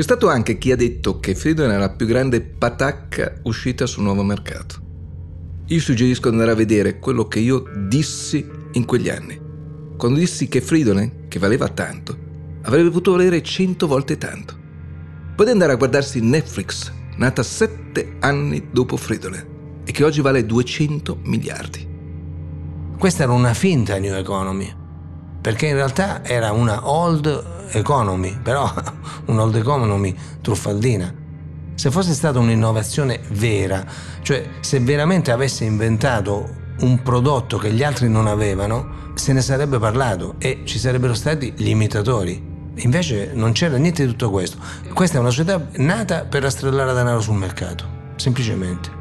C'è stato anche chi ha detto che Freedom era la più grande patacca uscita sul nuovo mercato. Io suggerisco di andare a vedere quello che io dissi in quegli anni. Quando dissi che Freedom, che valeva tanto, avrebbe potuto valere cento volte tanto. Potete andare a guardarsi Netflix, nata sette anni dopo Freedom e che oggi vale 200 miliardi. Questa era una finta New Economy, perché in realtà era una old economy, però una old economy truffaldina. Se fosse stata un'innovazione vera, cioè se veramente avesse inventato un prodotto che gli altri non avevano, se ne sarebbe parlato e ci sarebbero stati gli imitatori. Invece non c'era niente di tutto questo. Questa è una società nata per rastrellare denaro sul mercato, semplicemente.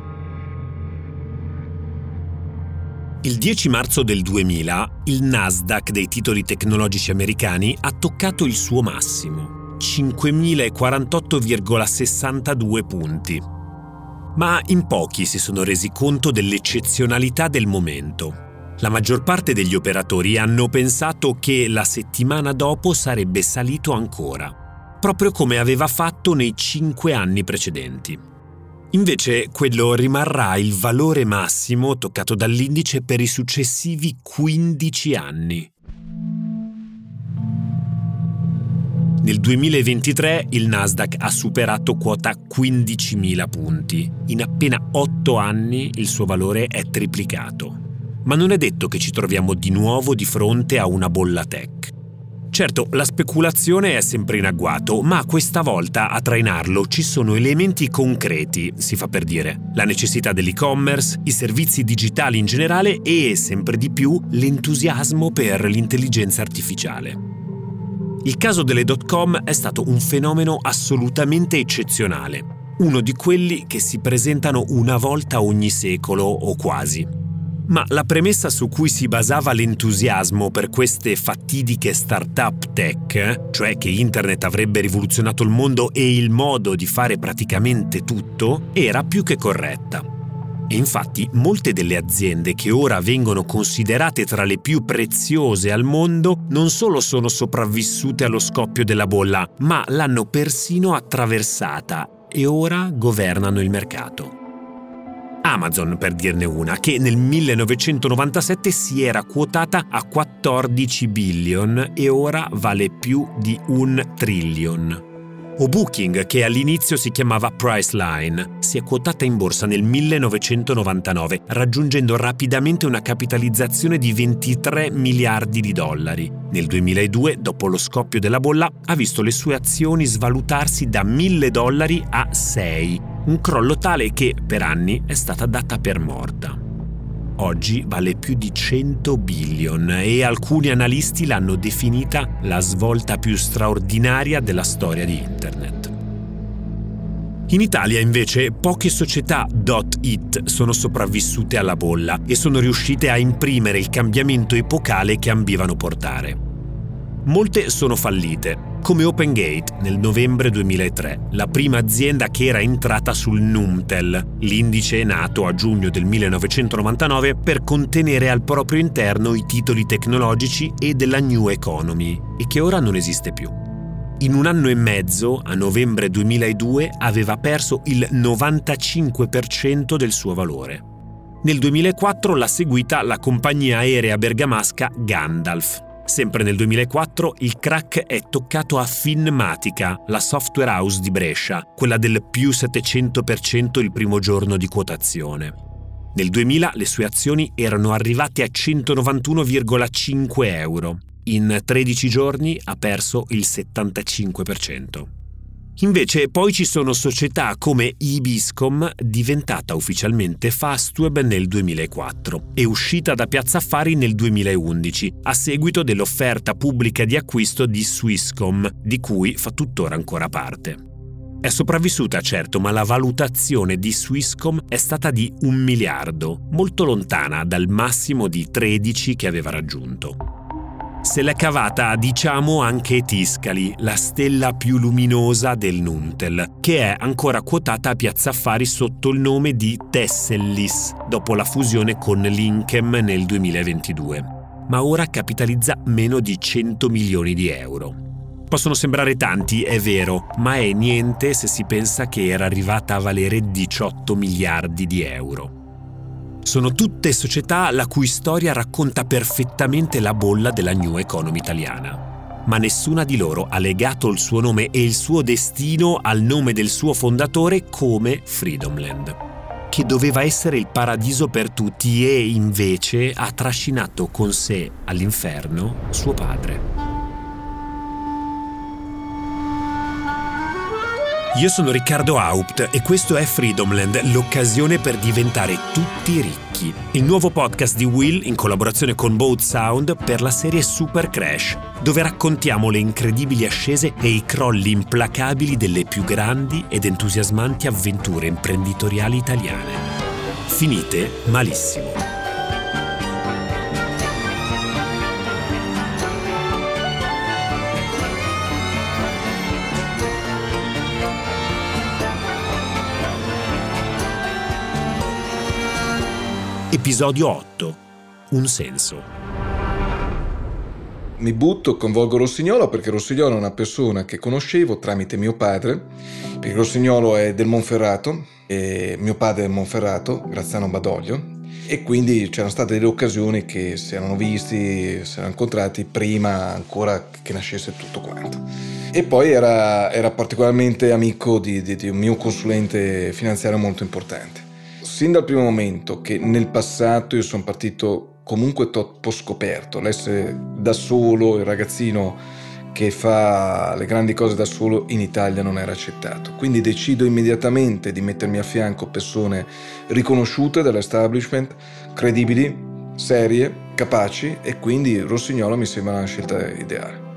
Il 10 marzo del 2000 il Nasdaq dei titoli tecnologici americani ha toccato il suo massimo, 5.048,62 punti. Ma in pochi si sono resi conto dell'eccezionalità del momento. La maggior parte degli operatori hanno pensato che la settimana dopo sarebbe salito ancora, proprio come aveva fatto nei cinque anni precedenti. Invece quello rimarrà il valore massimo toccato dall'indice per i successivi 15 anni. Nel 2023 il Nasdaq ha superato quota 15.000 punti. In appena 8 anni il suo valore è triplicato. Ma non è detto che ci troviamo di nuovo di fronte a una bolla tech. Certo, la speculazione è sempre in agguato, ma questa volta a trainarlo ci sono elementi concreti, si fa per dire. La necessità dell'e-commerce, i servizi digitali in generale e, sempre di più, l'entusiasmo per l'intelligenza artificiale. Il caso delle dot-com è stato un fenomeno assolutamente eccezionale, uno di quelli che si presentano una volta ogni secolo o quasi. Ma la premessa su cui si basava l'entusiasmo per queste fatidiche start-up tech, cioè che internet avrebbe rivoluzionato il mondo e il modo di fare praticamente tutto, era più che corretta. E infatti molte delle aziende che ora vengono considerate tra le più preziose al mondo non solo sono sopravvissute allo scoppio della bolla, ma l'hanno persino attraversata e ora governano il mercato. Amazon, per dirne una, che nel 1997 si era quotata a 14 billion e ora vale più di un trillion. O Booking, che all'inizio si chiamava Priceline, si è quotata in borsa nel 1999, raggiungendo rapidamente una capitalizzazione di 23 miliardi di dollari. Nel 2002, dopo lo scoppio della bolla, ha visto le sue azioni svalutarsi da 1000 dollari a 6, un crollo tale che per anni è stata data per morta. Oggi vale più di 100 billion e alcuni analisti l'hanno definita la svolta più straordinaria della storia di Internet. In Italia invece poche società .it sono sopravvissute alla bolla e sono riuscite a imprimere il cambiamento epocale che ambivano portare. Molte sono fallite, come OpenGate nel novembre 2003, la prima azienda che era entrata sul Numtel, l'indice nato a giugno del 1999 per contenere al proprio interno i titoli tecnologici e della New Economy, e che ora non esiste più. In un anno e mezzo, a novembre 2002, aveva perso il 95% del suo valore. Nel 2004 l'ha seguita la compagnia aerea bergamasca Gandalf, Sempre nel 2004 il crack è toccato a Finmatica, la software house di Brescia, quella del più 700% il primo giorno di quotazione. Nel 2000 le sue azioni erano arrivate a 191,5 euro. In 13 giorni ha perso il 75%. Invece poi ci sono società come Ibiscom, diventata ufficialmente Fastweb nel 2004 e uscita da Piazza Affari nel 2011, a seguito dell'offerta pubblica di acquisto di Swisscom, di cui fa tuttora ancora parte. È sopravvissuta certo, ma la valutazione di Swisscom è stata di un miliardo, molto lontana dal massimo di 13 che aveva raggiunto. Se l'è cavata, diciamo, anche Tiscali, la stella più luminosa del Nuntel, che è ancora quotata a Piazza Affari sotto il nome di Tessellis, dopo la fusione con Linkem nel 2022. Ma ora capitalizza meno di 100 milioni di euro. Possono sembrare tanti, è vero, ma è niente se si pensa che era arrivata a valere 18 miliardi di euro. Sono tutte società la cui storia racconta perfettamente la bolla della new economy italiana. Ma nessuna di loro ha legato il suo nome e il suo destino al nome del suo fondatore come Freedomland, che doveva essere il paradiso per tutti e invece ha trascinato con sé all'inferno suo padre. Io sono Riccardo Haupt e questo è Freedomland, l'occasione per diventare tutti ricchi. Il nuovo podcast di Will in collaborazione con Boat Sound per la serie Super Crash, dove raccontiamo le incredibili ascese e i crolli implacabili delle più grandi ed entusiasmanti avventure imprenditoriali italiane. Finite malissimo. Episodio 8. Un senso. Mi butto, convolgo Rossignolo perché Rossignolo è una persona che conoscevo tramite mio padre, perché Rossignolo è del Monferrato e mio padre è del Monferrato, Graziano Badoglio, e quindi c'erano state delle occasioni che si erano visti, si erano incontrati prima ancora che nascesse tutto quanto. E poi era, era particolarmente amico di, di, di un mio consulente finanziario molto importante sin dal primo momento che nel passato io sono partito comunque troppo scoperto, l'essere da solo, il ragazzino che fa le grandi cose da solo in Italia non era accettato. Quindi decido immediatamente di mettermi a fianco persone riconosciute dall'establishment, credibili, serie, capaci e quindi Rossignolo mi sembra una scelta ideale.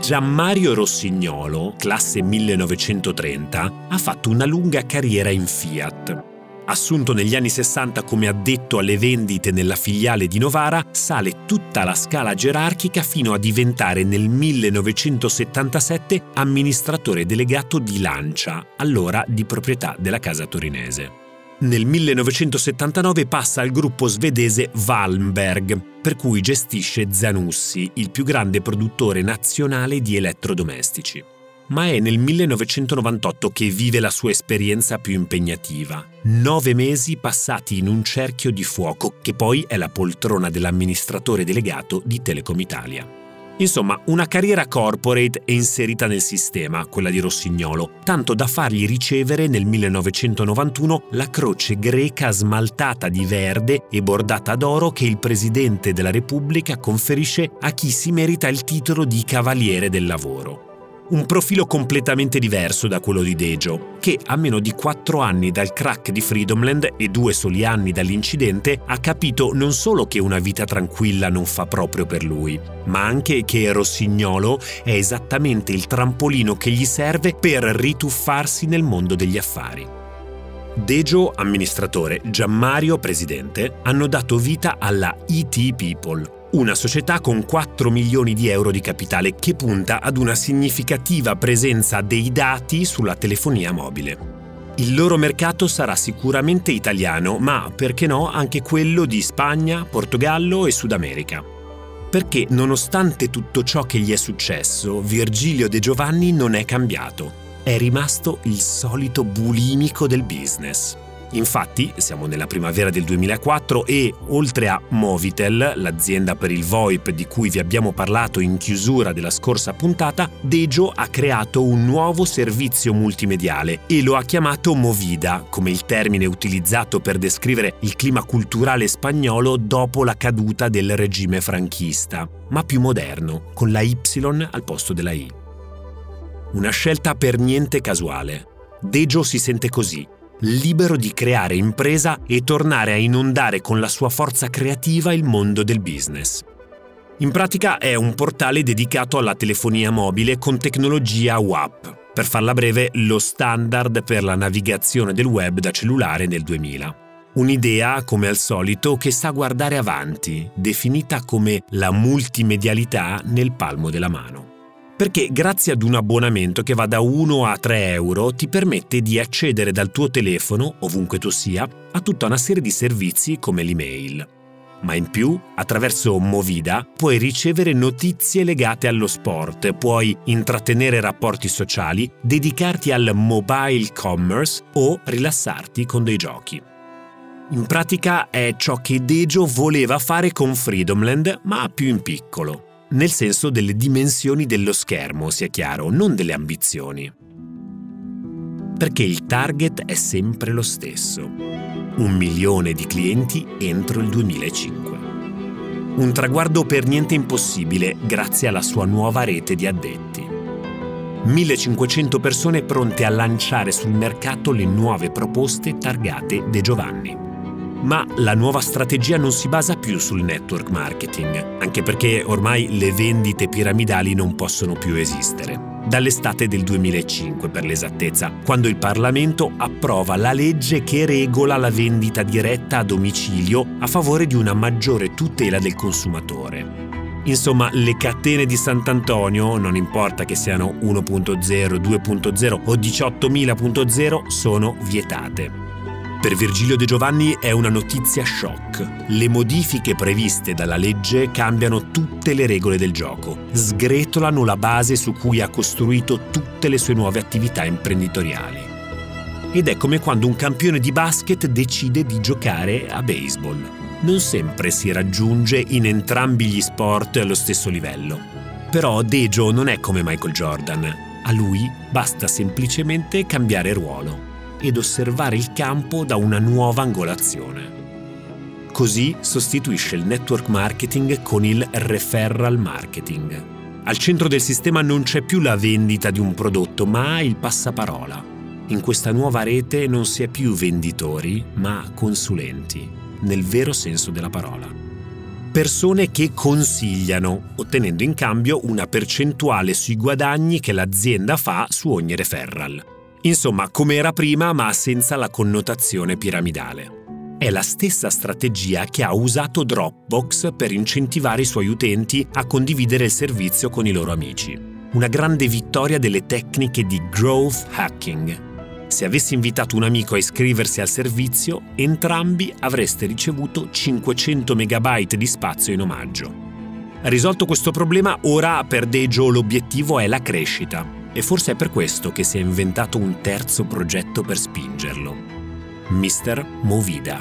Gianmario Rossignolo, classe 1930, ha fatto una lunga carriera in Fiat Assunto negli anni 60 come addetto alle vendite nella filiale di Novara, sale tutta la scala gerarchica fino a diventare nel 1977 amministratore delegato di Lancia, allora di proprietà della casa torinese. Nel 1979 passa al gruppo svedese Wallenberg, per cui gestisce Zanussi, il più grande produttore nazionale di elettrodomestici ma è nel 1998 che vive la sua esperienza più impegnativa. Nove mesi passati in un cerchio di fuoco, che poi è la poltrona dell'amministratore delegato di Telecom Italia. Insomma, una carriera corporate è inserita nel sistema, quella di Rossignolo, tanto da fargli ricevere nel 1991 la croce greca smaltata di verde e bordata d'oro che il Presidente della Repubblica conferisce a chi si merita il titolo di Cavaliere del Lavoro. Un profilo completamente diverso da quello di Dejo, che a meno di quattro anni dal crack di Freedomland e due soli anni dall'incidente ha capito non solo che una vita tranquilla non fa proprio per lui, ma anche che Rossignolo è esattamente il trampolino che gli serve per rituffarsi nel mondo degli affari. Dejo, amministratore, Gianmario, presidente, hanno dato vita alla ET People, una società con 4 milioni di euro di capitale che punta ad una significativa presenza dei dati sulla telefonia mobile. Il loro mercato sarà sicuramente italiano, ma perché no anche quello di Spagna, Portogallo e Sud America. Perché nonostante tutto ciò che gli è successo, Virgilio De Giovanni non è cambiato. È rimasto il solito bulimico del business. Infatti, siamo nella primavera del 2004 e, oltre a Movitel, l'azienda per il VoIP di cui vi abbiamo parlato in chiusura della scorsa puntata, Dejo ha creato un nuovo servizio multimediale e lo ha chiamato Movida, come il termine utilizzato per descrivere il clima culturale spagnolo dopo la caduta del regime franchista, ma più moderno, con la Y al posto della I. Una scelta per niente casuale. Dejo si sente così libero di creare impresa e tornare a inondare con la sua forza creativa il mondo del business. In pratica è un portale dedicato alla telefonia mobile con tecnologia WAP, per farla breve lo standard per la navigazione del web da cellulare nel 2000. Un'idea, come al solito, che sa guardare avanti, definita come la multimedialità nel palmo della mano perché grazie ad un abbonamento che va da 1 a 3 euro ti permette di accedere dal tuo telefono, ovunque tu sia, a tutta una serie di servizi come l'email. Ma in più, attraverso Movida, puoi ricevere notizie legate allo sport, puoi intrattenere rapporti sociali, dedicarti al mobile commerce o rilassarti con dei giochi. In pratica è ciò che Dejo voleva fare con Freedomland, ma più in piccolo. Nel senso delle dimensioni dello schermo, sia chiaro, non delle ambizioni. Perché il target è sempre lo stesso un milione di clienti entro il 2005. Un traguardo per niente impossibile grazie alla sua nuova rete di addetti. 1500 persone pronte a lanciare sul mercato le nuove proposte targate De Giovanni. Ma la nuova strategia non si basa più sul network marketing, anche perché ormai le vendite piramidali non possono più esistere dall'estate del 2005 per l'esattezza, quando il Parlamento approva la legge che regola la vendita diretta a domicilio a favore di una maggiore tutela del consumatore. Insomma, le catene di Sant'Antonio, non importa che siano 1.0, 2.0 o 18.000.0, sono vietate. Per Virgilio De Giovanni è una notizia shock. Le modifiche previste dalla legge cambiano tutte le regole del gioco, sgretolano la base su cui ha costruito tutte le sue nuove attività imprenditoriali. Ed è come quando un campione di basket decide di giocare a baseball. Non sempre si raggiunge in entrambi gli sport allo stesso livello. Però Dejo non è come Michael Jordan. A lui basta semplicemente cambiare ruolo ed osservare il campo da una nuova angolazione. Così sostituisce il network marketing con il referral marketing. Al centro del sistema non c'è più la vendita di un prodotto, ma il passaparola. In questa nuova rete non si è più venditori, ma consulenti, nel vero senso della parola. Persone che consigliano, ottenendo in cambio una percentuale sui guadagni che l'azienda fa su ogni referral. Insomma, come era prima, ma senza la connotazione piramidale. È la stessa strategia che ha usato Dropbox per incentivare i suoi utenti a condividere il servizio con i loro amici. Una grande vittoria delle tecniche di growth hacking. Se avessi invitato un amico a iscriversi al servizio, entrambi avreste ricevuto 500 MB di spazio in omaggio. Risolto questo problema, ora per Dejo l'obiettivo è la crescita e forse è per questo che si è inventato un terzo progetto per spingerlo. Mr. Movida.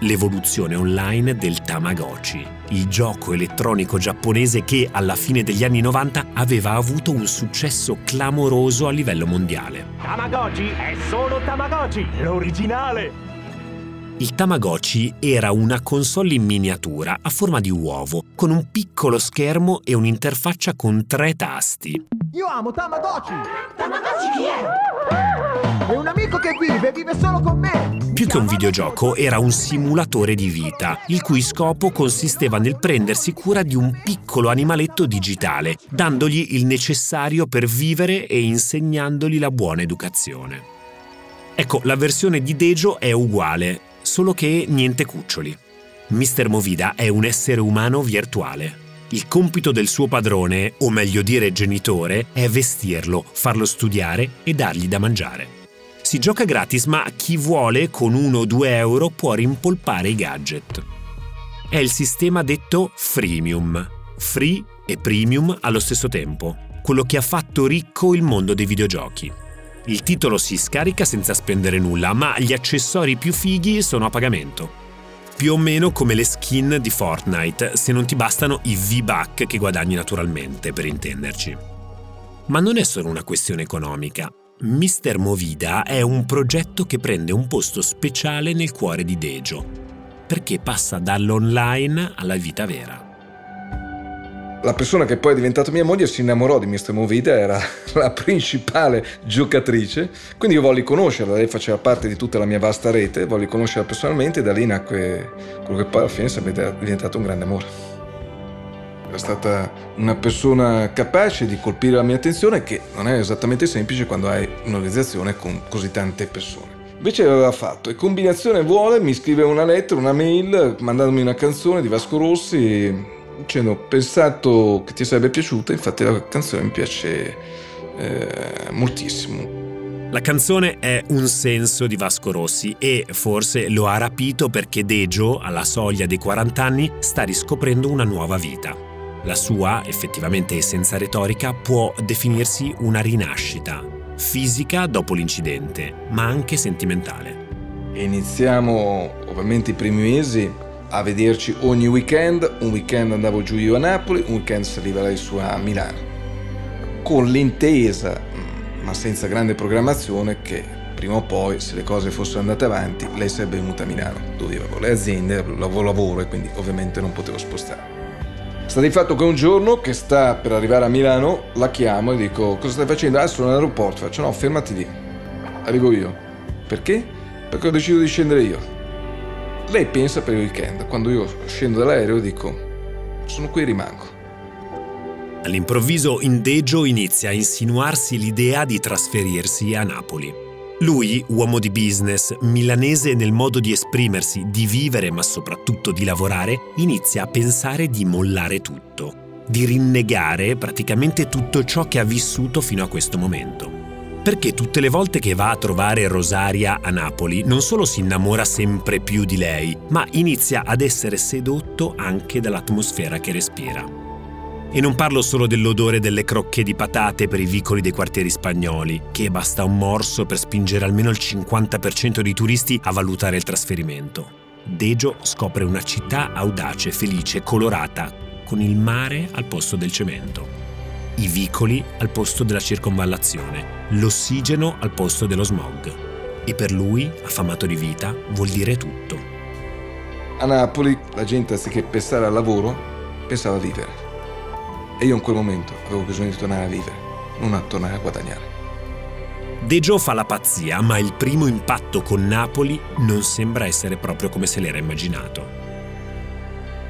L'evoluzione online del Tamagotchi, il gioco elettronico giapponese che alla fine degli anni 90 aveva avuto un successo clamoroso a livello mondiale. Tamagotchi è solo Tamagotchi, l'originale! Il Tamagotchi era una console in miniatura a forma di uovo, con un piccolo schermo e un'interfaccia con tre tasti. Io amo Tamagotchi! Tamagotchi chi è? È un amico che vive, vive solo con me! Più che un videogioco era un simulatore di vita, il cui scopo consisteva nel prendersi cura di un piccolo animaletto digitale, dandogli il necessario per vivere e insegnandogli la buona educazione. Ecco, la versione di Dejo è uguale, solo che niente cuccioli. Mr. Movida è un essere umano virtuale. Il compito del suo padrone, o meglio dire genitore, è vestirlo, farlo studiare e dargli da mangiare. Si gioca gratis, ma chi vuole con 1 o 2 euro può rimpolpare i gadget. È il sistema detto freemium, free e premium allo stesso tempo, quello che ha fatto ricco il mondo dei videogiochi. Il titolo si scarica senza spendere nulla, ma gli accessori più fighi sono a pagamento. Più o meno come le skin di Fortnite, se non ti bastano i V-Buck che guadagni naturalmente, per intenderci. Ma non è solo una questione economica. Mr. Movida è un progetto che prende un posto speciale nel cuore di Dejo, perché passa dall'online alla vita vera. La persona che poi è diventata mia moglie si innamorò di Mr. Movida, era la principale giocatrice, quindi io volli conoscerla, lei faceva parte di tutta la mia vasta rete, volli conoscerla personalmente e da lì nacque quello che poi alla fine è diventato un grande amore. È stata una persona capace di colpire la mia attenzione che non è esattamente semplice quando hai un'organizzazione con così tante persone. Invece l'aveva fatto e combinazione vuole, mi scrive una lettera, una mail, mandandomi una canzone di Vasco Rossi dicendo ho pensato che ti sarebbe piaciuta, infatti la canzone mi piace eh, moltissimo. La canzone è un senso di Vasco Rossi e forse lo ha rapito perché Dejo, alla soglia dei 40 anni, sta riscoprendo una nuova vita. La sua, effettivamente senza retorica, può definirsi una rinascita, fisica dopo l'incidente, ma anche sentimentale. Iniziamo ovviamente i primi mesi a vederci ogni weekend, un weekend andavo giù io a Napoli, un weekend saliva lei su a Milano, con l'intesa ma senza grande programmazione che prima o poi, se le cose fossero andate avanti, lei sarebbe venuta a Milano, dove avevo le aziende, avevo lavoro e quindi ovviamente non potevo spostare. Sta di fatto che un giorno che sta per arrivare a Milano la chiamo e dico cosa stai facendo? Ah sono all'aeroporto, faccio no fermati lì, arrivo io. Perché? Perché ho deciso di scendere io. Lei pensa per il weekend, quando io scendo dall'aereo dico sono qui e rimango. All'improvviso in Deggio inizia a insinuarsi l'idea di trasferirsi a Napoli. Lui, uomo di business, milanese nel modo di esprimersi, di vivere ma soprattutto di lavorare, inizia a pensare di mollare tutto, di rinnegare praticamente tutto ciò che ha vissuto fino a questo momento. Perché tutte le volte che va a trovare Rosaria a Napoli non solo si innamora sempre più di lei, ma inizia ad essere sedotto anche dall'atmosfera che respira. E non parlo solo dell'odore delle crocche di patate per i vicoli dei quartieri spagnoli, che basta un morso per spingere almeno il 50% dei turisti a valutare il trasferimento. Dejo scopre una città audace, felice, colorata, con il mare al posto del cemento, i vicoli al posto della circonvallazione, l'ossigeno al posto dello smog. E per lui, affamato di vita, vuol dire tutto. A Napoli la gente anziché pensare al lavoro, pensava a vivere. E io in quel momento avevo bisogno di tornare a vivere, non a tornare a guadagnare. Dejo fa la pazzia, ma il primo impatto con Napoli non sembra essere proprio come se l'era immaginato.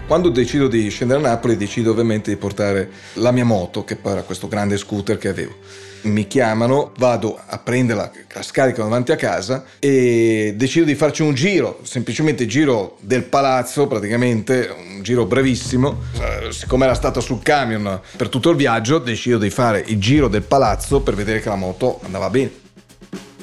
Quando decido di scendere a Napoli, decido ovviamente di portare la mia moto, che poi era questo grande scooter che avevo. Mi chiamano, vado a prenderla, la scaricano davanti a casa e decido di farci un giro, semplicemente giro del palazzo, praticamente un giro brevissimo. Eh, siccome era stata sul camion per tutto il viaggio, decido di fare il giro del palazzo per vedere che la moto andava bene.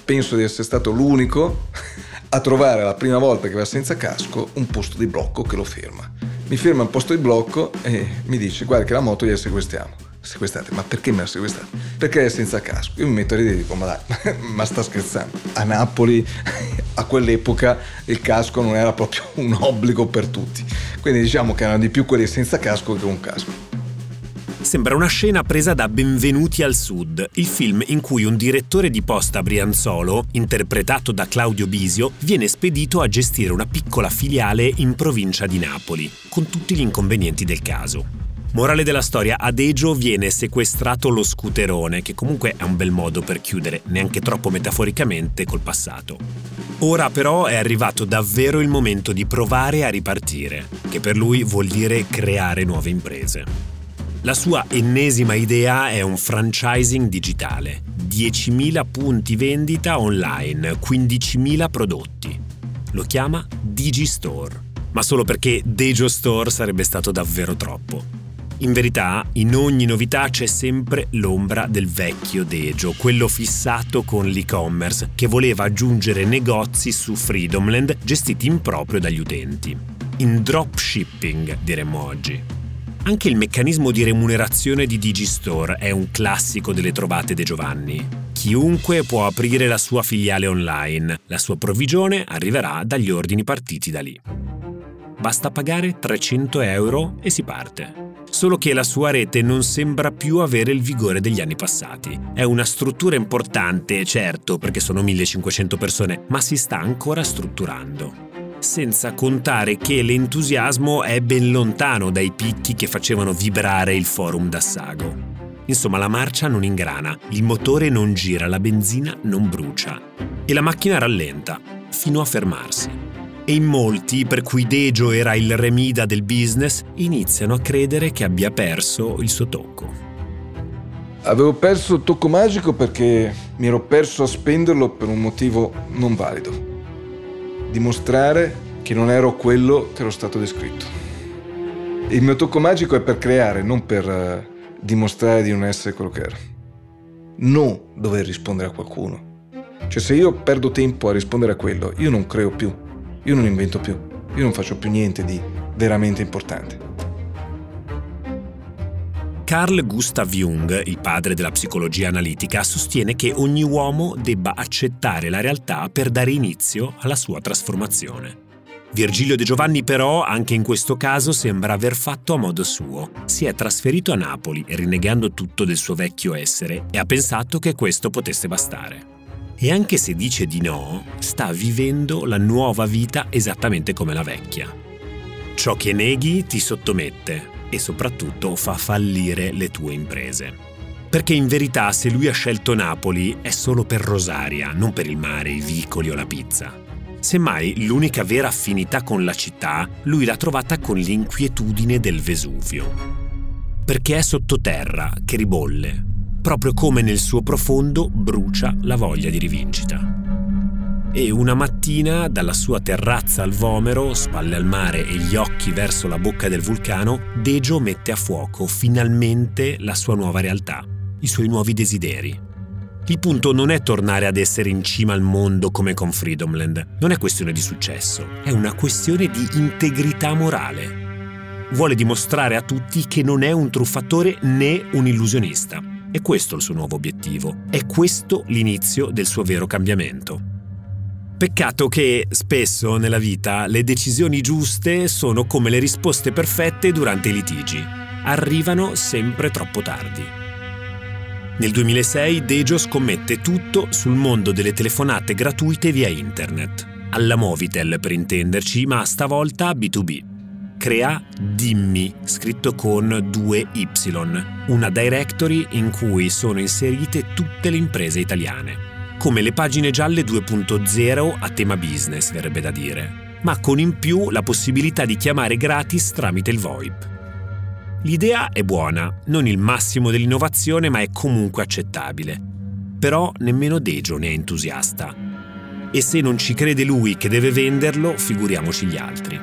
Penso di essere stato l'unico a trovare la prima volta che va senza casco un posto di blocco che lo ferma mi ferma al posto di blocco e mi dice guarda che la moto gliela sequestriamo. Sequestrate, ma perché me la sequestrate? Perché è senza casco. Io mi metto a ridere e dico ma dai, ma sta scherzando. A Napoli a quell'epoca il casco non era proprio un obbligo per tutti. Quindi diciamo che erano di più quelli senza casco che con casco. Sembra una scena presa da Benvenuti al Sud, il film in cui un direttore di posta brianzolo, interpretato da Claudio Bisio, viene spedito a gestire una piccola filiale in provincia di Napoli, con tutti gli inconvenienti del caso. Morale della storia, a Deggio viene sequestrato lo scooterone, che comunque è un bel modo per chiudere, neanche troppo metaforicamente, col passato. Ora però è arrivato davvero il momento di provare a ripartire, che per lui vuol dire creare nuove imprese. La sua ennesima idea è un franchising digitale. 10.000 punti vendita online, 15.000 prodotti. Lo chiama Digistore, ma solo perché Dejo Store sarebbe stato davvero troppo. In verità, in ogni novità c'è sempre l'ombra del vecchio Dejo, quello fissato con l'e-commerce, che voleva aggiungere negozi su Freedomland gestiti in proprio dagli utenti. In dropshipping, diremmo oggi. Anche il meccanismo di remunerazione di Digistore è un classico delle trovate De Giovanni. Chiunque può aprire la sua filiale online, la sua provvigione arriverà dagli ordini partiti da lì. Basta pagare 300 euro e si parte. Solo che la sua rete non sembra più avere il vigore degli anni passati. È una struttura importante, certo, perché sono 1500 persone, ma si sta ancora strutturando senza contare che l'entusiasmo è ben lontano dai picchi che facevano vibrare il forum d'Assago. Insomma, la marcia non ingrana, il motore non gira, la benzina non brucia e la macchina rallenta, fino a fermarsi. E in molti, per cui Dejo era il remida del business, iniziano a credere che abbia perso il suo tocco. Avevo perso il tocco magico perché mi ero perso a spenderlo per un motivo non valido dimostrare che non ero quello che ero stato descritto. Il mio tocco magico è per creare, non per uh, dimostrare di non essere quello che ero. Non dover rispondere a qualcuno. Cioè se io perdo tempo a rispondere a quello, io non creo più, io non invento più, io non faccio più niente di veramente importante. Carl Gustav Jung, il padre della psicologia analitica, sostiene che ogni uomo debba accettare la realtà per dare inizio alla sua trasformazione. Virgilio De Giovanni però, anche in questo caso, sembra aver fatto a modo suo. Si è trasferito a Napoli, rinnegando tutto del suo vecchio essere, e ha pensato che questo potesse bastare. E anche se dice di no, sta vivendo la nuova vita esattamente come la vecchia. Ciò che neghi ti sottomette, e soprattutto fa fallire le tue imprese. Perché in verità se lui ha scelto Napoli è solo per Rosaria, non per il mare, i vicoli o la pizza. Semmai l'unica vera affinità con la città lui l'ha trovata con l'inquietudine del Vesuvio. Perché è sottoterra, che ribolle, proprio come nel suo profondo brucia la voglia di rivincita e una mattina dalla sua terrazza al Vomero, spalle al mare e gli occhi verso la bocca del vulcano, Dejo mette a fuoco finalmente la sua nuova realtà, i suoi nuovi desideri. Il punto non è tornare ad essere in cima al mondo come con Freedomland, non è questione di successo, è una questione di integrità morale. Vuole dimostrare a tutti che non è un truffatore né un illusionista. È questo il suo nuovo obiettivo, è questo l'inizio del suo vero cambiamento. Peccato che spesso nella vita le decisioni giuste sono come le risposte perfette durante i litigi. Arrivano sempre troppo tardi. Nel 2006 Dejo scommette tutto sul mondo delle telefonate gratuite via internet. Alla Movitel per intenderci, ma stavolta B2B. Crea Dimmi, scritto con due Y, una directory in cui sono inserite tutte le imprese italiane come le pagine gialle 2.0 a tema business, verrebbe da dire, ma con in più la possibilità di chiamare gratis tramite il VoIP. L'idea è buona, non il massimo dell'innovazione, ma è comunque accettabile. Però nemmeno Dejo ne è entusiasta. E se non ci crede lui che deve venderlo, figuriamoci gli altri.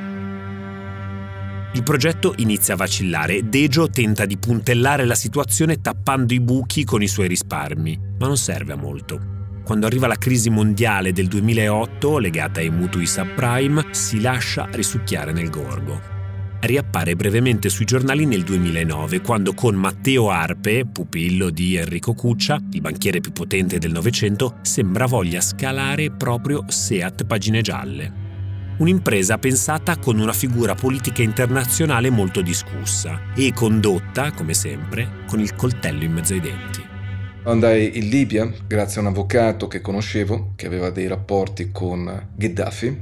Il progetto inizia a vacillare. Dejo tenta di puntellare la situazione tappando i buchi con i suoi risparmi, ma non serve a molto. Quando arriva la crisi mondiale del 2008, legata ai mutui subprime, si lascia risucchiare nel gorgo. Riappare brevemente sui giornali nel 2009, quando con Matteo Arpe, pupillo di Enrico Cuccia, il banchiere più potente del Novecento, sembra voglia scalare proprio Seat Pagine Gialle. Un'impresa pensata con una figura politica internazionale molto discussa e condotta, come sempre, con il coltello in mezzo ai denti. Andai in Libia grazie a un avvocato che conoscevo, che aveva dei rapporti con Gheddafi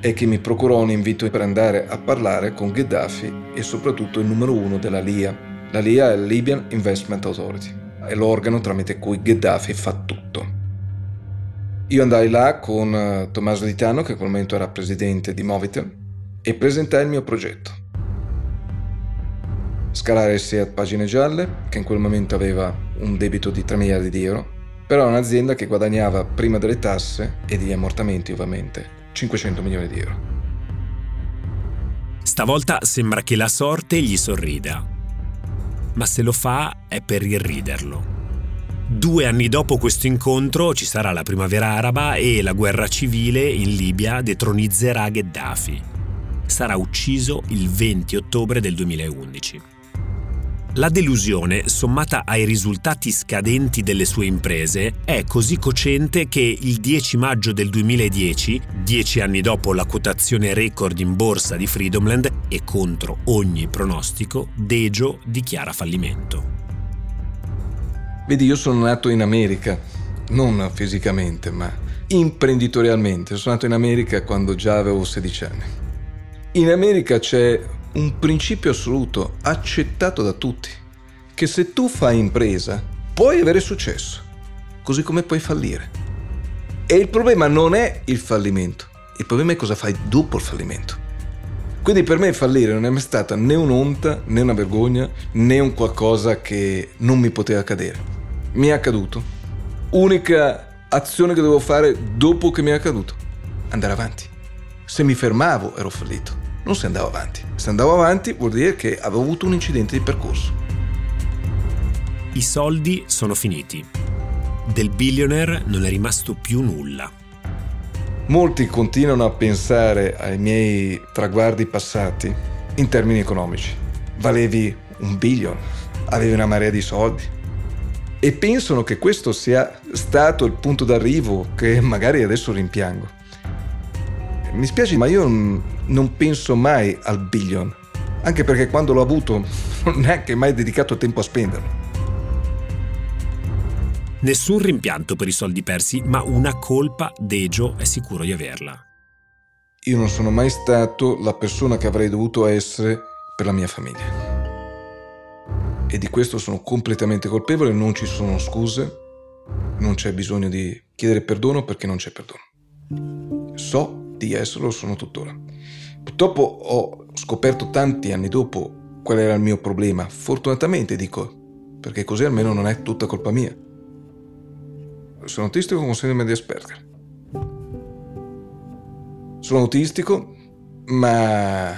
e che mi procurò un invito per andare a parlare con Gheddafi e soprattutto il numero uno della LIA. La LIA è Libyan Investment Authority, è l'organo tramite cui Gheddafi fa tutto. Io andai là con eh, Tommaso Ditano, che a quel momento era presidente di Movitel, e presentai il mio progetto scalare Seat Pagine Gialle, che in quel momento aveva un debito di 3 miliardi di euro, però un'azienda che guadagnava prima delle tasse e degli ammortamenti ovviamente 500 milioni di euro. Stavolta sembra che la sorte gli sorrida, ma se lo fa è per irriderlo. Due anni dopo questo incontro ci sarà la primavera araba e la guerra civile in Libia detronizzerà Gheddafi. Sarà ucciso il 20 ottobre del 2011. La delusione, sommata ai risultati scadenti delle sue imprese, è così cocente che il 10 maggio del 2010, dieci anni dopo la quotazione record in borsa di Freedomland e contro ogni pronostico, Dejo dichiara fallimento. Vedi, io sono nato in America, non fisicamente, ma imprenditorialmente. Sono nato in America quando già avevo 16 anni. In America c'è un principio assoluto, accettato da tutti, che se tu fai impresa puoi avere successo, così come puoi fallire. E il problema non è il fallimento, il problema è cosa fai dopo il fallimento. Quindi per me fallire non è mai stata né un'onta, né una vergogna, né un qualcosa che non mi poteva accadere. Mi è accaduto. Unica azione che dovevo fare dopo che mi è accaduto, andare avanti. Se mi fermavo ero fallito non si andava avanti. Se andavo avanti vuol dire che avevo avuto un incidente di percorso. I soldi sono finiti. del billionaire non è rimasto più nulla. Molti continuano a pensare ai miei traguardi passati in termini economici. Valevi un billion, avevi una marea di soldi. E pensano che questo sia stato il punto d'arrivo che magari adesso rimpiango. Mi spiace, ma io non penso mai al billion, anche perché quando l'ho avuto non neanche mai dedicato tempo a spenderlo. Nessun rimpianto per i soldi persi, ma una colpa Dejo è sicuro di averla. Io non sono mai stato la persona che avrei dovuto essere per la mia famiglia. E di questo sono completamente colpevole, non ci sono scuse, non c'è bisogno di chiedere perdono perché non c'è perdono. So di esserlo, sono tuttora. Purtroppo ho scoperto tanti anni dopo qual era il mio problema. Fortunatamente dico, perché così almeno non è tutta colpa mia. Sono autistico con sindrome di Asperger. Sono autistico, ma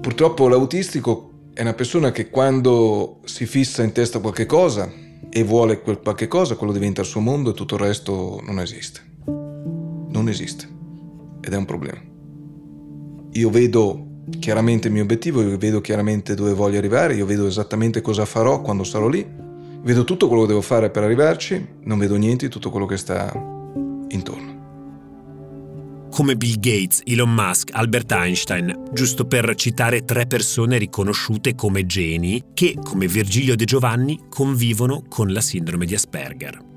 purtroppo l'autistico è una persona che quando si fissa in testa qualche cosa e vuole quel qualche cosa, quello diventa il suo mondo e tutto il resto non esiste. Non esiste. Ed è un problema. Io vedo chiaramente il mio obiettivo, io vedo chiaramente dove voglio arrivare, io vedo esattamente cosa farò quando sarò lì Vedo tutto quello che devo fare per arrivarci, non vedo niente di tutto quello che sta intorno. Come Bill Gates, Elon Musk, Albert Einstein, giusto per citare tre persone riconosciute come geni che, come Virgilio De Giovanni, convivono con la sindrome di Asperger.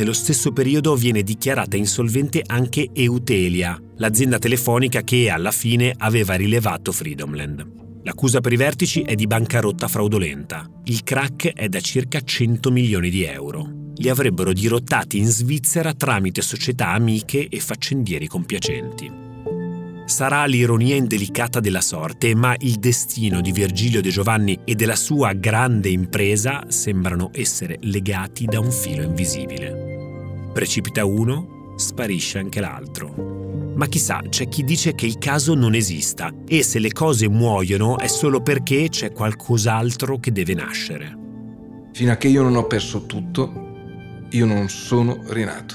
Nello stesso periodo viene dichiarata insolvente anche Eutelia, l'azienda telefonica che alla fine aveva rilevato Freedomland. L'accusa per i vertici è di bancarotta fraudolenta. Il crack è da circa 100 milioni di euro. Li avrebbero dirottati in Svizzera tramite società amiche e faccendieri compiacenti. Sarà l'ironia indelicata della sorte, ma il destino di Virgilio De Giovanni e della sua grande impresa sembrano essere legati da un filo invisibile. Precipita uno, sparisce anche l'altro. Ma chissà, c'è chi dice che il caso non esista e se le cose muoiono è solo perché c'è qualcos'altro che deve nascere. Fino a che io non ho perso tutto, io non sono rinato.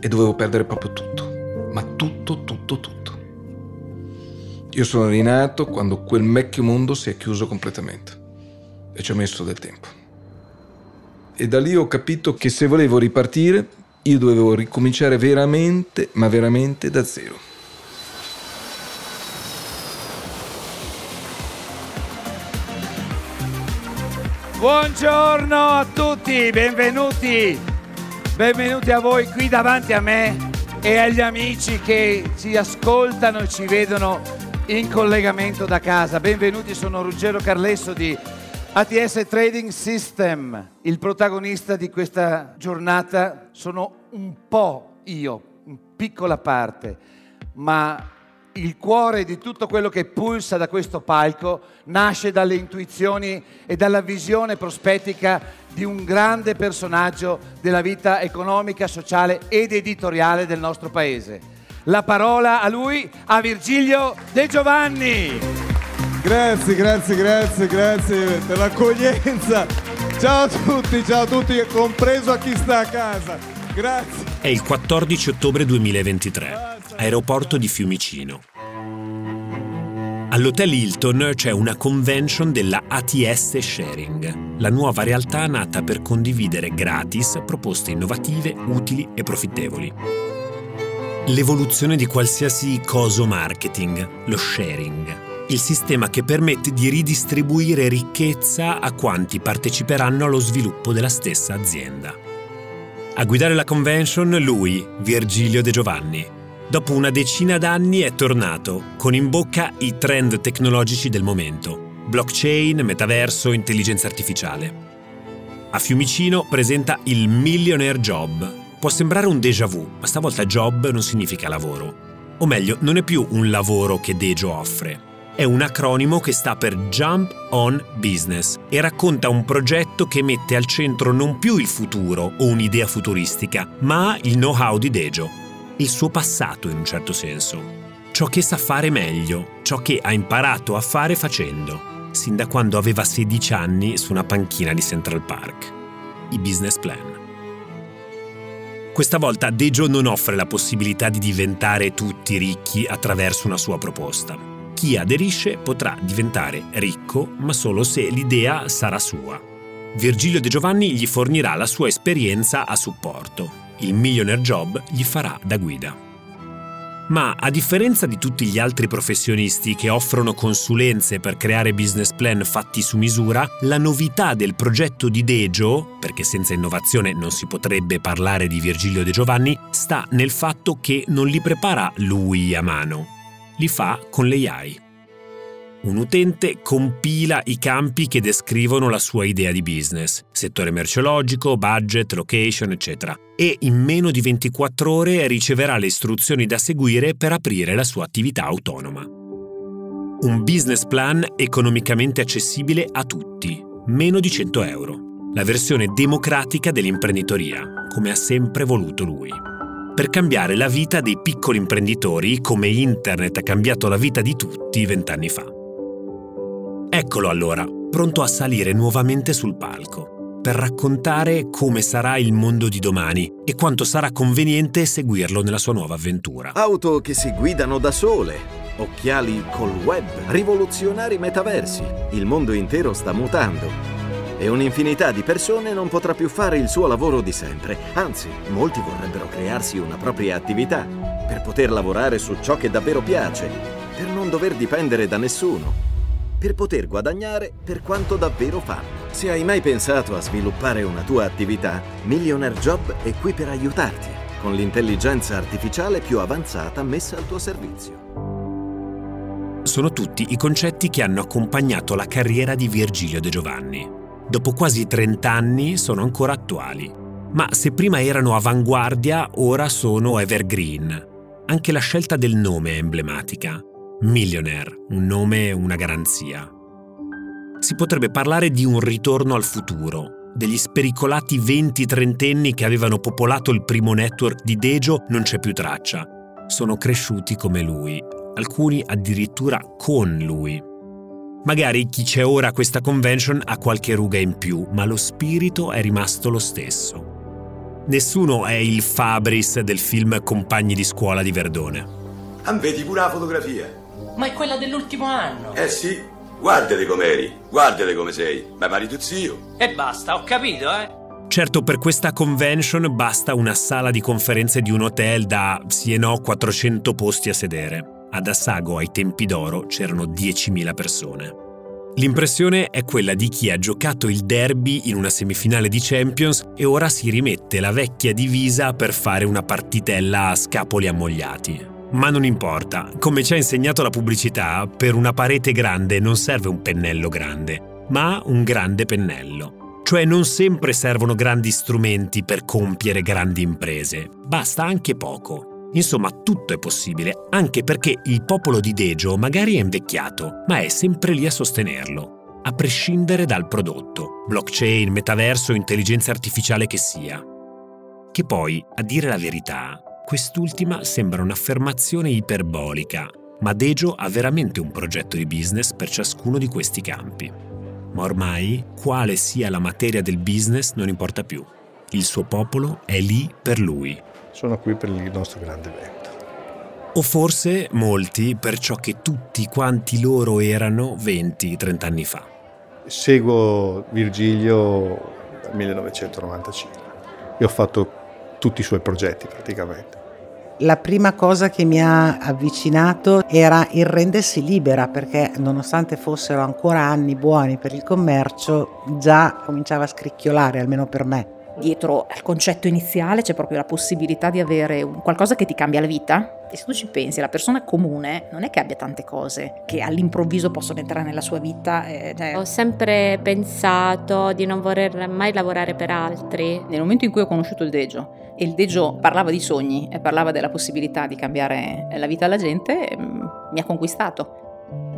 E dovevo perdere proprio tutto. Ma tutto, tutto, tutto. Io sono rinato quando quel vecchio mondo si è chiuso completamente. E ci ho messo del tempo. E da lì ho capito che se volevo ripartire io dovevo ricominciare veramente, ma veramente da zero. Buongiorno a tutti, benvenuti, benvenuti a voi qui davanti a me e agli amici che ci ascoltano e ci vedono in collegamento da casa. Benvenuti, sono Ruggero Carlesso di ATS Trading System, il protagonista di questa giornata sono un po' io, in piccola parte, ma il cuore di tutto quello che pulsa da questo palco nasce dalle intuizioni e dalla visione prospettica di un grande personaggio della vita economica, sociale ed editoriale del nostro paese. La parola a lui, a Virgilio De Giovanni. Grazie, grazie, grazie, grazie per l'accoglienza. Ciao a tutti, ciao a tutti, compreso a chi sta a casa. Grazie. È il 14 ottobre 2023, aeroporto di Fiumicino. All'Hotel Hilton c'è una convention della ATS Sharing, la nuova realtà nata per condividere gratis proposte innovative, utili e profittevoli. L'evoluzione di qualsiasi coso marketing, lo sharing il sistema che permette di ridistribuire ricchezza a quanti parteciperanno allo sviluppo della stessa azienda. A guidare la convention lui, Virgilio De Giovanni. Dopo una decina d'anni è tornato, con in bocca i trend tecnologici del momento. Blockchain, metaverso, intelligenza artificiale. A Fiumicino presenta il Millionaire Job. Può sembrare un déjà vu, ma stavolta job non significa lavoro. O meglio, non è più un lavoro che Dejo offre, è un acronimo che sta per Jump on Business e racconta un progetto che mette al centro non più il futuro o un'idea futuristica, ma il know-how di Dejo, il suo passato in un certo senso. Ciò che sa fare meglio, ciò che ha imparato a fare facendo, sin da quando aveva 16 anni su una panchina di Central Park. i business plan. Questa volta Dejo non offre la possibilità di diventare tutti ricchi attraverso una sua proposta. Chi aderisce potrà diventare ricco, ma solo se l'idea sarà sua. Virgilio De Giovanni gli fornirà la sua esperienza a supporto. Il Millionaire Job gli farà da guida. Ma a differenza di tutti gli altri professionisti che offrono consulenze per creare business plan fatti su misura, la novità del progetto di Dejo, perché senza innovazione non si potrebbe parlare di Virgilio De Giovanni, sta nel fatto che non li prepara lui a mano, li fa con l'AI. Un utente compila i campi che descrivono la sua idea di business, settore merceologico, budget, location, eccetera, e in meno di 24 ore riceverà le istruzioni da seguire per aprire la sua attività autonoma. Un business plan economicamente accessibile a tutti, meno di 100 euro, la versione democratica dell'imprenditoria, come ha sempre voluto lui per cambiare la vita dei piccoli imprenditori come Internet ha cambiato la vita di tutti vent'anni fa. Eccolo allora, pronto a salire nuovamente sul palco, per raccontare come sarà il mondo di domani e quanto sarà conveniente seguirlo nella sua nuova avventura. Auto che si guidano da sole, occhiali col web, rivoluzionari metaversi. Il mondo intero sta mutando e un'infinità di persone non potrà più fare il suo lavoro di sempre. Anzi, molti vorrebbero crearsi una propria attività per poter lavorare su ciò che davvero piace, per non dover dipendere da nessuno per poter guadagnare per quanto davvero fanno. Se hai mai pensato a sviluppare una tua attività, Millionaire Job è qui per aiutarti, con l'intelligenza artificiale più avanzata messa al tuo servizio. Sono tutti i concetti che hanno accompagnato la carriera di Virgilio De Giovanni. Dopo quasi 30 anni sono ancora attuali. Ma se prima erano avanguardia, ora sono evergreen. Anche la scelta del nome è emblematica. Millionaire, un nome una garanzia. Si potrebbe parlare di un ritorno al futuro, degli spericolati 20-30enni che avevano popolato il primo network di Dejo non c'è più traccia. Sono cresciuti come lui, alcuni addirittura con lui. Magari chi c'è ora a questa convention ha qualche ruga in più, ma lo spirito è rimasto lo stesso. Nessuno è il Fabris del film Compagni di scuola di Verdone. Ah, vedi pure la fotografia. Ma è quella dell'ultimo anno. Eh sì, guardate com'eri, guardate come sei. Ma marito zio. E basta, ho capito, eh. Certo, per questa convention basta una sala di conferenze di un hotel da, sì e no, 400 posti a sedere. Ad Assago, ai tempi d'oro, c'erano 10.000 persone. L'impressione è quella di chi ha giocato il derby in una semifinale di Champions e ora si rimette la vecchia divisa per fare una partitella a scapoli ammogliati. Ma non importa, come ci ha insegnato la pubblicità, per una parete grande non serve un pennello grande, ma un grande pennello. Cioè non sempre servono grandi strumenti per compiere grandi imprese, basta anche poco. Insomma, tutto è possibile, anche perché il popolo di Dejo magari è invecchiato, ma è sempre lì a sostenerlo, a prescindere dal prodotto, blockchain, metaverso, intelligenza artificiale che sia. Che poi, a dire la verità, Quest'ultima sembra un'affermazione iperbolica, ma Dejo ha veramente un progetto di business per ciascuno di questi campi. Ma ormai, quale sia la materia del business non importa più. Il suo popolo è lì per lui. Sono qui per il nostro grande evento. O forse molti per ciò che tutti quanti loro erano 20-30 anni fa. Seguo Virgilio dal 1995 e ho fatto tutti i suoi progetti praticamente. La prima cosa che mi ha avvicinato era il rendersi libera perché nonostante fossero ancora anni buoni per il commercio, già cominciava a scricchiolare, almeno per me. Dietro al concetto iniziale c'è proprio la possibilità di avere qualcosa che ti cambia la vita. E se tu ci pensi, la persona comune non è che abbia tante cose che all'improvviso possono entrare nella sua vita. Eh, cioè... Ho sempre pensato di non voler mai lavorare per altri. Nel momento in cui ho conosciuto il Dejo, e il Dejo parlava di sogni e parlava della possibilità di cambiare la vita alla gente, mm, mi ha conquistato.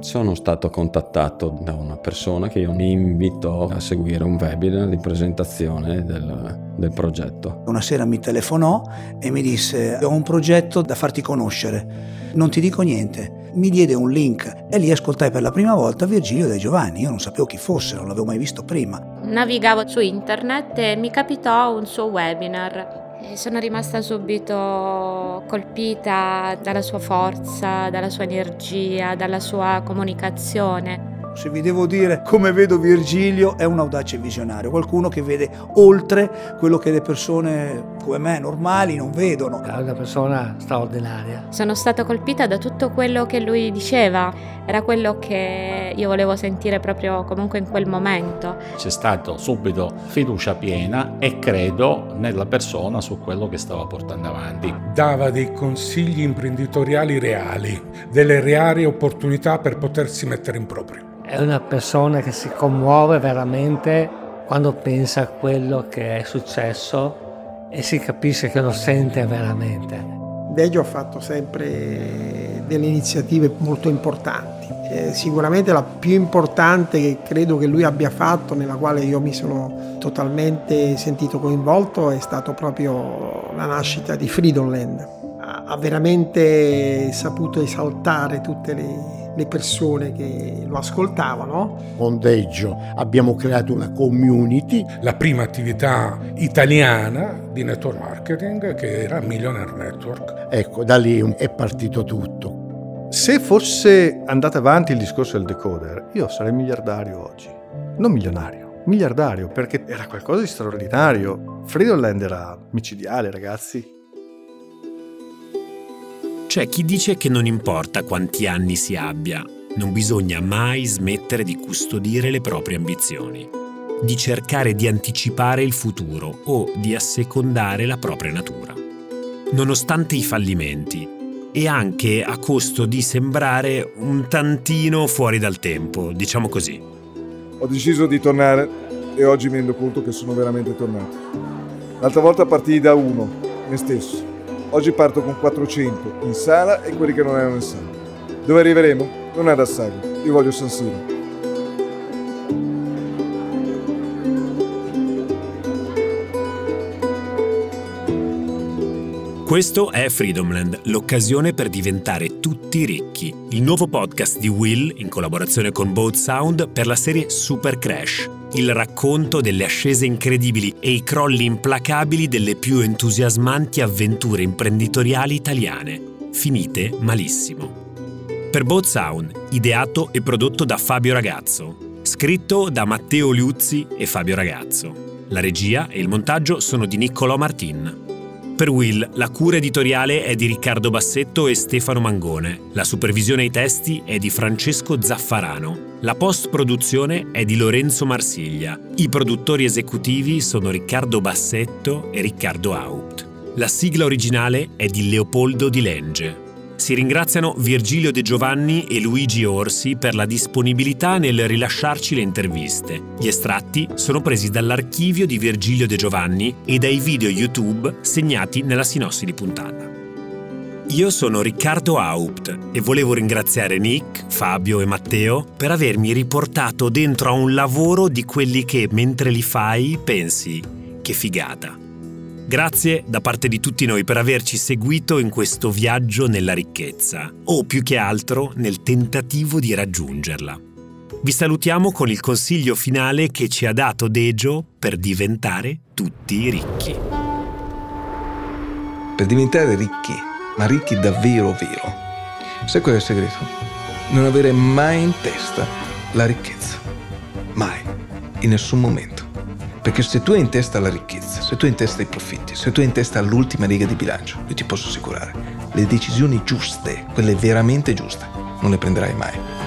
Sono stato contattato da una persona che mi invitò a seguire un webinar di presentazione del, del progetto. Una sera mi telefonò e mi disse ho un progetto da farti conoscere, non ti dico niente, mi diede un link e lì ascoltai per la prima volta Virgilio De Giovanni. Io non sapevo chi fosse, non l'avevo mai visto prima. Navigavo su internet e mi capitò un suo webinar. Sono rimasta subito colpita dalla sua forza, dalla sua energia, dalla sua comunicazione. Se vi devo dire come vedo Virgilio è un audace visionario, qualcuno che vede oltre quello che le persone come me normali non vedono. È una persona straordinaria. Sono stata colpita da tutto quello che lui diceva, era quello che io volevo sentire proprio comunque in quel momento. C'è stato subito fiducia piena e credo nella persona su quello che stava portando avanti. Dava dei consigli imprenditoriali reali, delle reali opportunità per potersi mettere in proprio è una persona che si commuove veramente quando pensa a quello che è successo e si capisce che lo sente veramente. Deggio ha fatto sempre delle iniziative molto importanti. Eh, sicuramente la più importante che credo che lui abbia fatto, nella quale io mi sono totalmente sentito coinvolto, è stato proprio la nascita di Freedomland. Ha veramente saputo esaltare tutte le, le persone che lo ascoltavano. Con Deggio abbiamo creato una community. La prima attività italiana di network marketing che era Millionaire Network. Ecco, da lì è partito tutto. Se fosse andato avanti il discorso del decoder, io sarei miliardario oggi. Non milionario, miliardario, perché era qualcosa di straordinario. Freedomland era micidiale, ragazzi. C'è chi dice che non importa quanti anni si abbia, non bisogna mai smettere di custodire le proprie ambizioni, di cercare di anticipare il futuro o di assecondare la propria natura. Nonostante i fallimenti, e anche a costo di sembrare un tantino fuori dal tempo, diciamo così. Ho deciso di tornare e oggi mi rendo conto che sono veramente tornato. L'altra volta partii da uno, me stesso Oggi parto con 400 in sala e quelli che non erano in sala. Dove arriveremo? Non è da sago. Io voglio San Siro. Questo è Freedomland, l'occasione per diventare tutti ricchi. Il nuovo podcast di Will, in collaborazione con Boat Sound, per la serie Super Crash il racconto delle ascese incredibili e i crolli implacabili delle più entusiasmanti avventure imprenditoriali italiane, finite malissimo. Per Boat Sound, ideato e prodotto da Fabio Ragazzo, scritto da Matteo Liuzzi e Fabio Ragazzo. La regia e il montaggio sono di Niccolò Martin. Per Will, la cura editoriale è di Riccardo Bassetto e Stefano Mangone. La supervisione ai testi è di Francesco Zaffarano. La post-produzione è di Lorenzo Marsiglia. I produttori esecutivi sono Riccardo Bassetto e Riccardo Haupt. La sigla originale è di Leopoldo Di Lenge. Si ringraziano Virgilio De Giovanni e Luigi Orsi per la disponibilità nel rilasciarci le interviste. Gli estratti sono presi dall'archivio di Virgilio De Giovanni e dai video YouTube segnati nella sinossi di puntata. Io sono Riccardo Haupt e volevo ringraziare Nick, Fabio e Matteo per avermi riportato dentro a un lavoro di quelli che mentre li fai pensi che figata. Grazie da parte di tutti noi per averci seguito in questo viaggio nella ricchezza, o più che altro nel tentativo di raggiungerla. Vi salutiamo con il consiglio finale che ci ha dato Dejo per diventare tutti ricchi. Per diventare ricchi, ma ricchi davvero vero, sai qual è il segreto? Non avere mai in testa la ricchezza. Mai. In nessun momento. Perché se tu hai in testa la ricchezza, se tu hai in testa i profitti, se tu hai in testa l'ultima riga di bilancio, io ti posso assicurare, le decisioni giuste, quelle veramente giuste, non le prenderai mai.